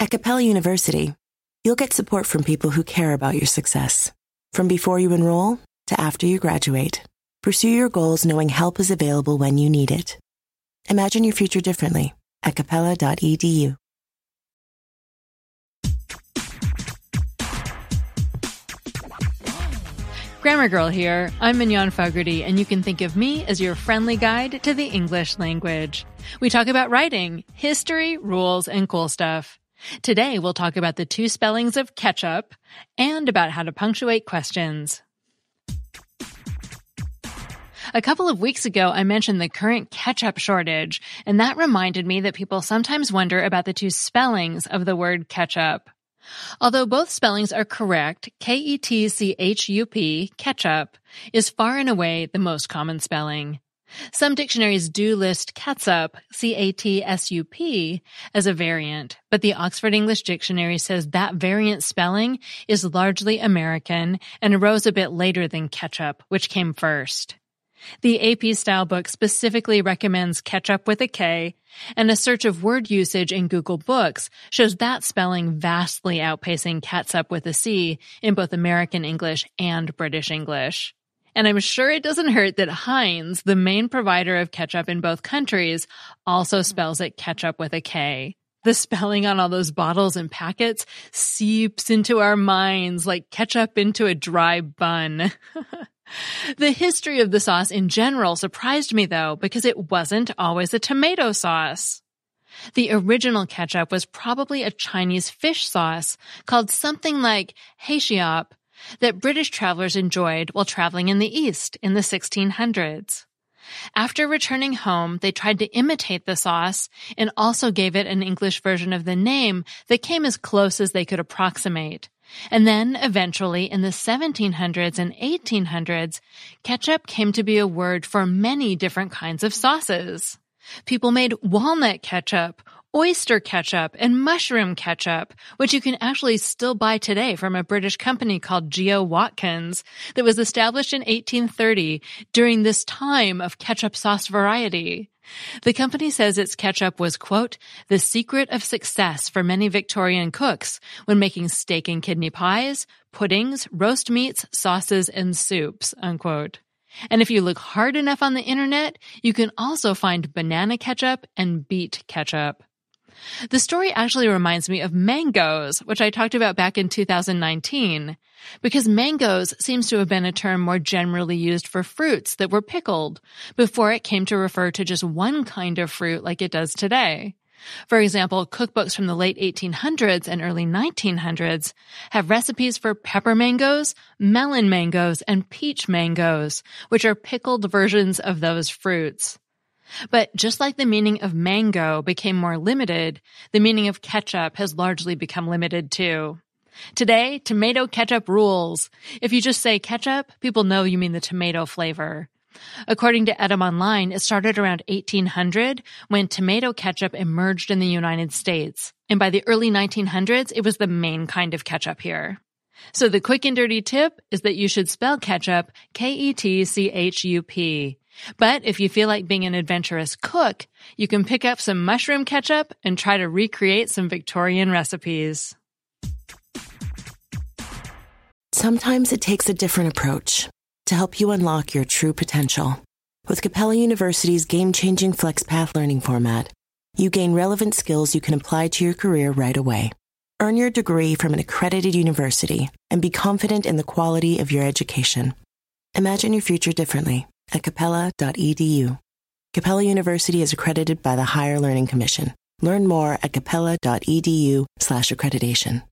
At Capella University, you'll get support from people who care about your success. From before you enroll to after you graduate, pursue your goals knowing help is available when you need it. Imagine your future differently at capella.edu. Grammar Girl here. I'm Mignon Fogarty, and you can think of me as your friendly guide to the English language. We talk about writing, history, rules, and cool stuff. Today we'll talk about the two spellings of ketchup and about how to punctuate questions. A couple of weeks ago, I mentioned the current ketchup shortage, and that reminded me that people sometimes wonder about the two spellings of the word ketchup. Although both spellings are correct, K-E-T-C-H-U-P, ketchup, is far and away the most common spelling. Some dictionaries do list catsup, C-A-T-S-U-P, as a variant, but the Oxford English Dictionary says that variant spelling is largely American and arose a bit later than ketchup, which came first. The AP style book specifically recommends ketchup with a K, and a search of word usage in Google Books shows that spelling vastly outpacing catsup with a C in both American English and British English. And I'm sure it doesn't hurt that Heinz, the main provider of ketchup in both countries, also spells it ketchup with a K. The spelling on all those bottles and packets seeps into our minds like ketchup into a dry bun. The history of the sauce in general surprised me though, because it wasn't always a tomato sauce. The original ketchup was probably a Chinese fish sauce called something like haixiop that British travelers enjoyed while traveling in the East in the 1600s. After returning home, they tried to imitate the sauce and also gave it an English version of the name that came as close as they could approximate. And then eventually in the 1700s and 1800s, ketchup came to be a word for many different kinds of sauces. People made walnut ketchup, oyster ketchup, and mushroom ketchup, which you can actually still buy today from a British company called Geo Watkins that was established in 1830 during this time of ketchup sauce variety. The company says its ketchup was, quote, the secret of success for many Victorian cooks when making steak and kidney pies, puddings, roast meats, sauces, and soups, unquote. And if you look hard enough on the internet, you can also find banana ketchup and beet ketchup. The story actually reminds me of mangoes, which I talked about back in 2019, because mangoes seems to have been a term more generally used for fruits that were pickled before it came to refer to just one kind of fruit like it does today. For example, cookbooks from the late 1800s and early 1900s have recipes for pepper mangoes, melon mangoes, and peach mangoes, which are pickled versions of those fruits. But just like the meaning of mango became more limited, the meaning of ketchup has largely become limited too. Today, tomato ketchup rules. If you just say ketchup, people know you mean the tomato flavor. According to Etymonline, it started around 1800 when tomato ketchup emerged in the United States. And by the early 1900s, it was the main kind of ketchup here. So the quick and dirty tip is that you should spell ketchup K-E-T-C-H-U-P. But if you feel like being an adventurous cook, you can pick up some mushroom ketchup and try to recreate some Victorian recipes. Sometimes it takes a different approach to help you unlock your true potential. With Capella University's game changing FlexPath learning format, you gain relevant skills you can apply to your career right away. Earn your degree from an accredited university and be confident in the quality of your education. Imagine your future differently at capella.edu. Capella University is accredited by the Higher Learning Commission. Learn more at capella.edu slash accreditation.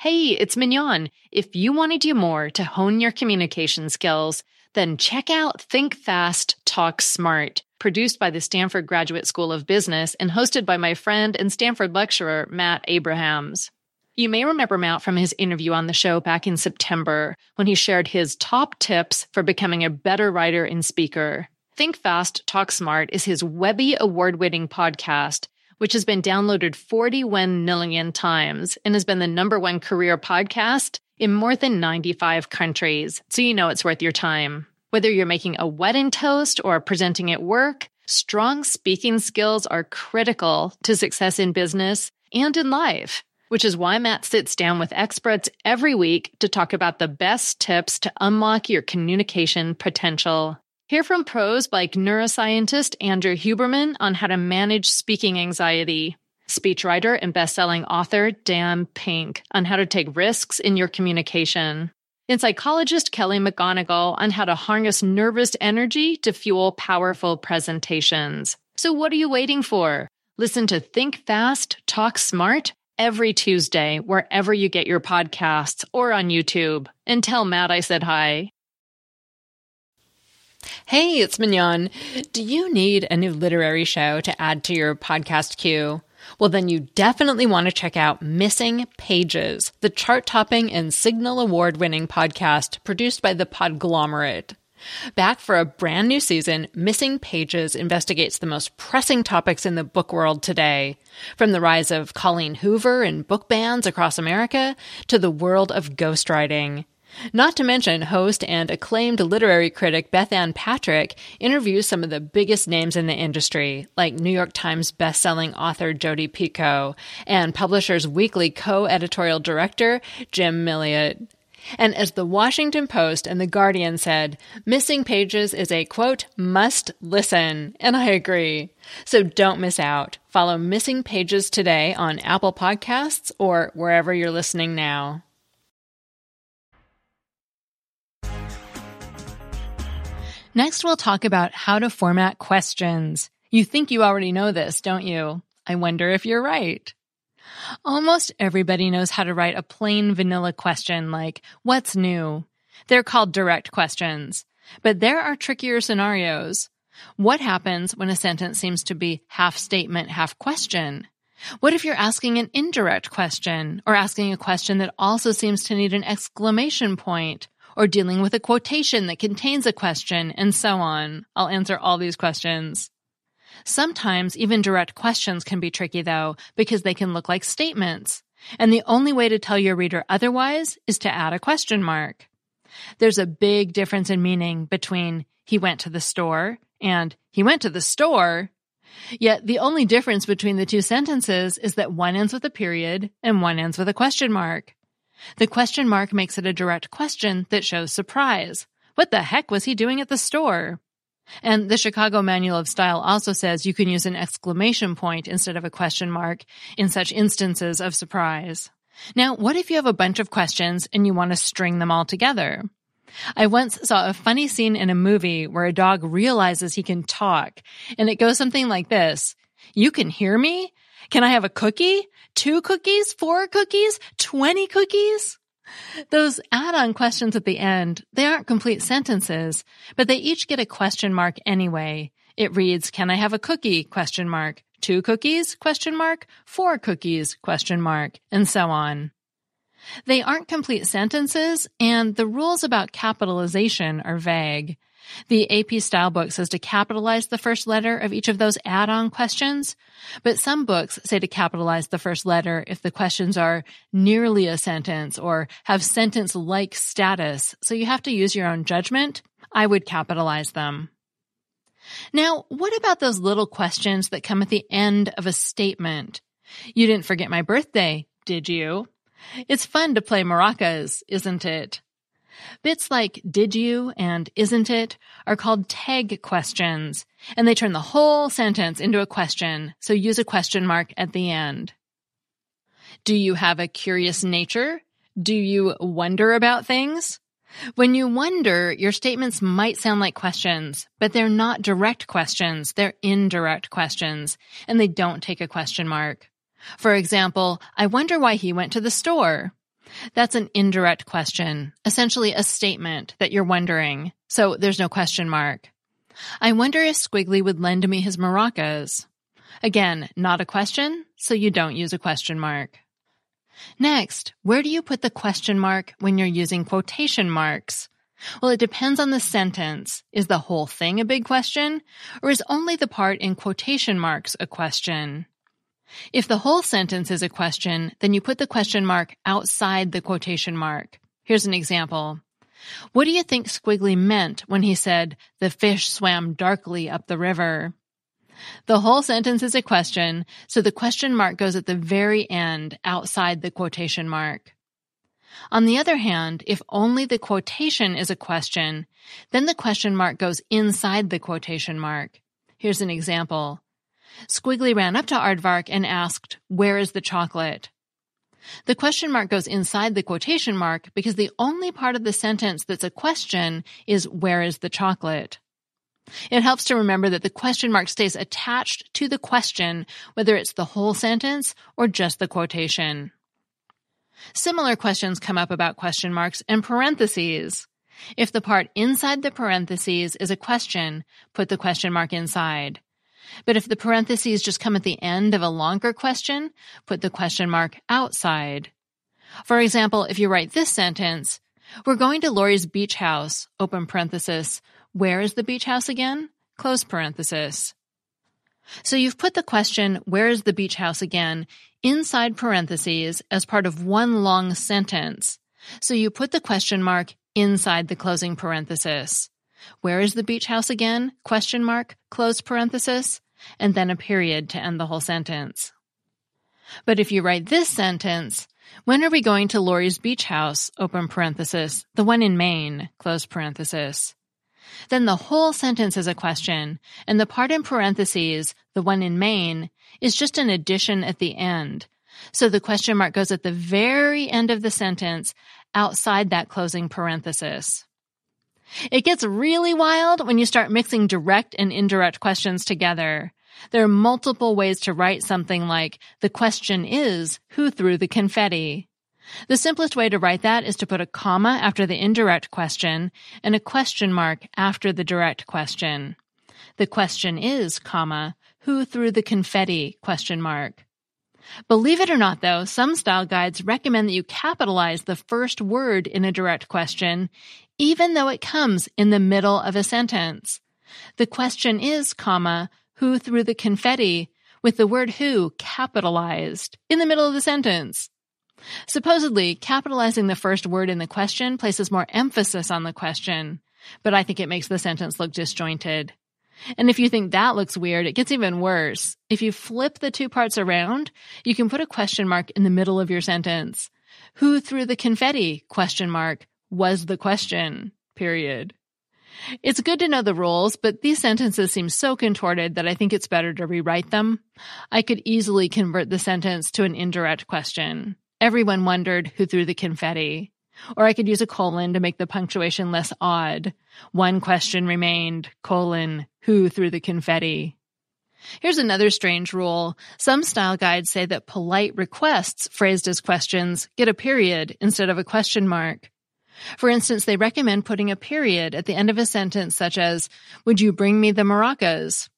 Hey, it's Mignon. If you want to do more to hone your communication skills, then check out Think Fast, Talk Smart, produced by the Stanford Graduate School of Business and hosted by my friend and Stanford lecturer, Matt Abrahams. You may remember Matt from his interview on the show back in September when he shared his top tips for becoming a better writer and speaker. Think Fast, Talk Smart is his Webby award winning podcast, which has been downloaded 41 million times and has been the number one career podcast in more than 95 countries. So you know it's worth your time. Whether you're making a wedding toast or presenting at work, strong speaking skills are critical to success in business and in life, which is why Matt sits down with experts every week to talk about the best tips to unlock your communication potential. Hear from pros like neuroscientist Andrew Huberman on how to manage speaking anxiety, speechwriter and best-selling author Dan Pink on how to take risks in your communication, and psychologist Kelly McGonigal on how to harness nervous energy to fuel powerful presentations. So what are you waiting for? Listen to Think Fast, Talk Smart every Tuesday wherever you get your podcasts or on YouTube. And tell Matt I said hi. Hey, it's Mignon. Do you need a new literary show to add to your podcast queue? Well, then you definitely want to check out Missing Pages, the chart topping and Signal Award winning podcast produced by the Podglomerate. Back for a brand new season, Missing Pages investigates the most pressing topics in the book world today, from the rise of Colleen Hoover and book bans across America to the world of ghostwriting. Not to mention, host and acclaimed literary critic Bethanne Patrick interviews some of the biggest names in the industry, like New York Times bestselling author Jodi Picoult and Publishers Weekly co-editorial director Jim Milliot. And as the Washington Post and the Guardian said, Missing Pages is a quote, must listen. And I agree. So don't miss out. Follow Missing Pages today on Apple Podcasts or wherever you're listening now. Next, we'll talk about how to format questions. You think you already know this, don't you? I wonder if you're right. Almost everybody knows how to write a plain vanilla question like, what's new? They're called direct questions. But there are trickier scenarios. What happens when a sentence seems to be half statement, half question? What if you're asking an indirect question or asking a question that also seems to need an exclamation point or dealing with a quotation that contains a question, and so on. I'll answer all these questions. Sometimes even direct questions can be tricky though, because they can look like statements. And the only way to tell your reader otherwise is to add a question mark. There's a big difference in meaning between he went to the store and he went to the store. Yet the only difference between the two sentences is that one ends with a period and one ends with a question mark. The question mark makes it a direct question that shows surprise. What the heck was he doing at the store? And the Chicago Manual of Style also says you can use an exclamation point instead of a question mark in such instances of surprise. Now, what if you have a bunch of questions and you want to string them all together? I once saw a funny scene in a movie where a dog realizes he can talk, and it goes something like this. You can hear me? Can I have a cookie? Two cookies? Four cookies? 20 cookies? Those add-on questions at the end, they aren't complete sentences, but they each get a question mark anyway. It reads, can I have a cookie? Question mark. Two cookies? Question mark. Four cookies? Question mark. And so on. They aren't complete sentences, and the rules about capitalization are vague. The AP style book says to capitalize the first letter of each of those add-on questions, but some books say to capitalize the first letter if the questions are nearly a sentence or have sentence-like status, so you have to use your own judgment. I would capitalize them. Now, what about those little questions that come at the end of a statement? You didn't forget my birthday, did you? It's fun to play maracas, isn't it? Bits like did you and isn't it are called tag questions, and they turn the whole sentence into a question, so use a question mark at the end. Do you have a curious nature? Do you wonder about things? When you wonder, your statements might sound like questions, but they're not direct questions, they're indirect questions, and they don't take a question mark. For example, I wonder why he went to the store. That's an indirect question, essentially a statement that you're wondering. So there's no question mark. I wonder if Squiggly would lend me his maracas. Again, not a question, so you don't use a question mark. Next, where do you put the question mark when you're using quotation marks? Well, it depends on the sentence. Is the whole thing a big question? Or is only the part in quotation marks a question? If the whole sentence is a question, then you put the question mark outside the quotation mark. Here's an example. What do you think Squiggly meant when he said, the fish swam darkly up the river? The whole sentence is a question, so the question mark goes at the very end outside the quotation mark. On the other hand, if only the quotation is a question, then the question mark goes inside the quotation mark. Here's an example. Squiggly ran up to Aardvark and asked, Where is the chocolate? The question mark goes inside the quotation mark because the only part of the sentence that's a question is Where is the chocolate? It helps to remember that the question mark stays attached to the question, whether it's the whole sentence or just the quotation. Similar questions come up about question marks and parentheses. If the part inside the parentheses is a question, put the question mark inside. But if the parentheses just come at the end of a longer question, put the question mark outside. For example, if you write this sentence, we're going to Lori's beach house, open parenthesis, where is the beach house again? Close parenthesis. So you've put the question, where is the beach house again, inside parentheses as part of one long sentence. So you put the question mark inside the closing parenthesis. Where is the beach house again? Question mark, close parenthesis, and then a period to end the whole sentence. But if you write this sentence, when are we going to Lori's beach house? Open parenthesis, the one in Maine, close parenthesis. Then the whole sentence is a question, and the part in parentheses, the one in Maine, is just an addition at the end. So the question mark goes at the very end of the sentence outside that closing parenthesis. It gets really wild when you start mixing direct and indirect questions together. There are multiple ways to write something like, the question is, who threw the confetti? The simplest way to write that is to put a comma after the indirect question and a question mark after the direct question. The question is, comma, who threw the confetti? question mark. Believe it or not, though, some style guides recommend that you capitalize the first word in a direct question, even though it comes in the middle of a sentence. The question is, comma, who threw the confetti with the word who capitalized in the middle of the sentence. Supposedly, capitalizing the first word in the question places more emphasis on the question, but I think it makes the sentence look disjointed. And if you think that looks weird, it gets even worse. If you flip the two parts around, you can put a question mark in the middle of your sentence. Who threw the confetti? Question mark was the question. Period. It's good to know the rules, but these sentences seem so contorted that I think it's better to rewrite them. I could easily convert the sentence to an indirect question. Everyone wondered who threw the confetti. Or I could use a colon to make the punctuation less odd. One question remained, colon, who threw the confetti? Here's another strange rule. Some style guides say that polite requests phrased as questions get a period instead of a question mark. For instance, they recommend putting a period at the end of a sentence such as, would you bring me the maracas?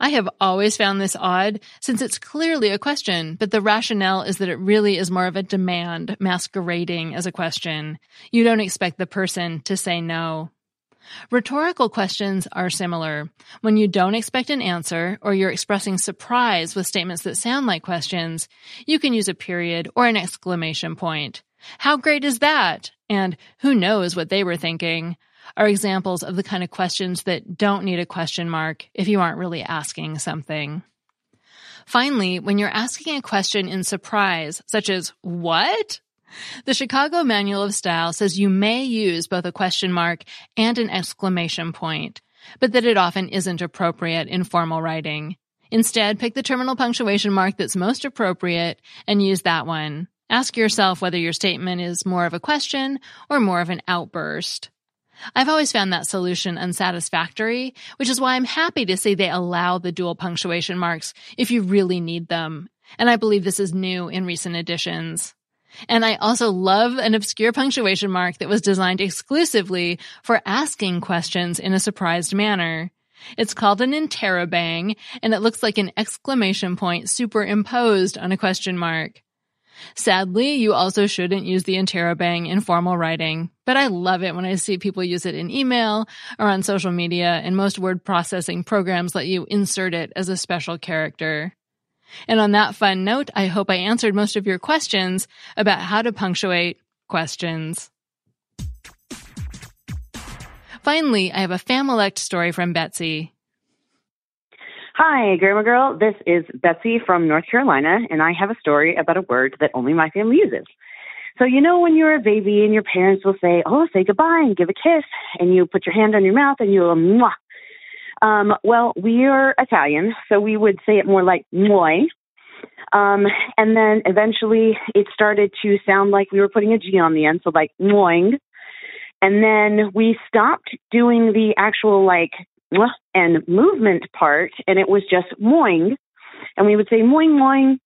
I have always found this odd since it's clearly a question, but the rationale is that it really is more of a demand masquerading as a question. You don't expect the person to say no. Rhetorical questions are similar. When you don't expect an answer or you're expressing surprise with statements that sound like questions, you can use a period or an exclamation point. How great is that? And who knows what they were thinking? are examples of the kind of questions that don't need a question mark if you aren't really asking something. Finally, when you're asking a question in surprise, such as, what? The Chicago Manual of Style says you may use both a question mark and an exclamation point, but that it often isn't appropriate in formal writing. Instead, pick the terminal punctuation mark that's most appropriate and use that one. Ask yourself whether your statement is more of a question or more of an outburst. I've always found that solution unsatisfactory, which is why I'm happy to see they allow the dual punctuation marks if you really need them. And I believe this is new in recent editions. And I also love an obscure punctuation mark that was designed exclusively for asking questions in a surprised manner. It's called an interrobang, and it looks like an exclamation point superimposed on a question mark. Sadly, you also shouldn't use the interrobang in formal writing, but I love it when I see people use it in email or on social media, and most word processing programs let you insert it as a special character. And on that fun note, I hope I answered most of your questions about how to punctuate questions. Finally, I have a Familect story from Betsy. Hi, Grammar Girl. This is Betsy from North Carolina, and I have a story about a word that only my family uses. So, you know, when you're a baby and your parents will say, Oh, say goodbye and give a kiss, and you put your hand on your mouth and you go, Mwah. Um, well, we are Italian, so we would say it more like moi. Um, and then eventually it started to sound like we were putting a G on the end, so like moing. And then we stopped doing the actual like and movement part, and it was just moing. And we would say moing, moing.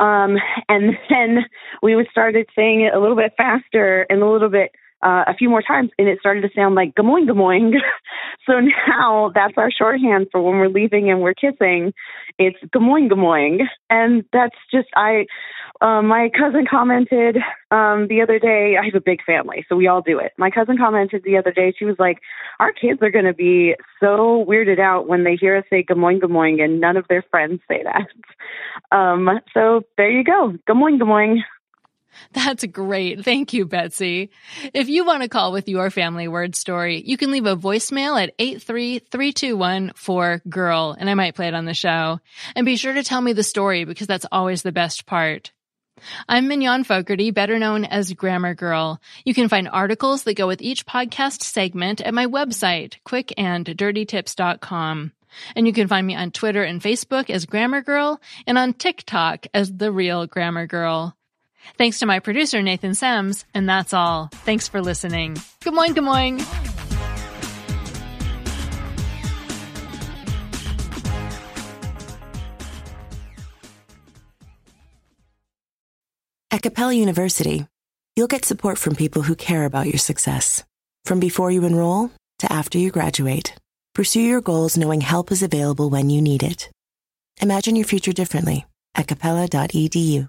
Um, and then we would started saying it a little bit faster and a little bit uh, a few more times, and it started to sound like gamoing, gamoing. so now that's our shorthand for when we're leaving and we're kissing. It's gamoing, gamoing, and that's just I. Uh, my cousin commented um, the other day. I have a big family, so we all do it. My cousin commented the other day. She was like, "Our kids are going to be so weirded out when they hear us say gamoing, gamoing, and none of their friends say that." Um, so there you go, gamoing, gamoing. That's great. Thank you, Betsy. If you want to call with your family word story, you can leave a voicemail at 83321-4GIRL and I might play it on the show. And be sure to tell me the story because that's always the best part. I'm Mignon Fogarty, better known as Grammar Girl. You can find articles that go with each podcast segment at my website, quickanddirtytips.com. And you can find me on Twitter and Facebook as Grammar Girl and on TikTok as The Real Grammar Girl. Thanks to my producer, Nathan Semes, and that's all. Thanks for listening. Good morning, good morning. At Capella University, you'll get support from people who care about your success. From before you enroll to after you graduate, pursue your goals knowing help is available when you need it. Imagine your future differently at capella.edu.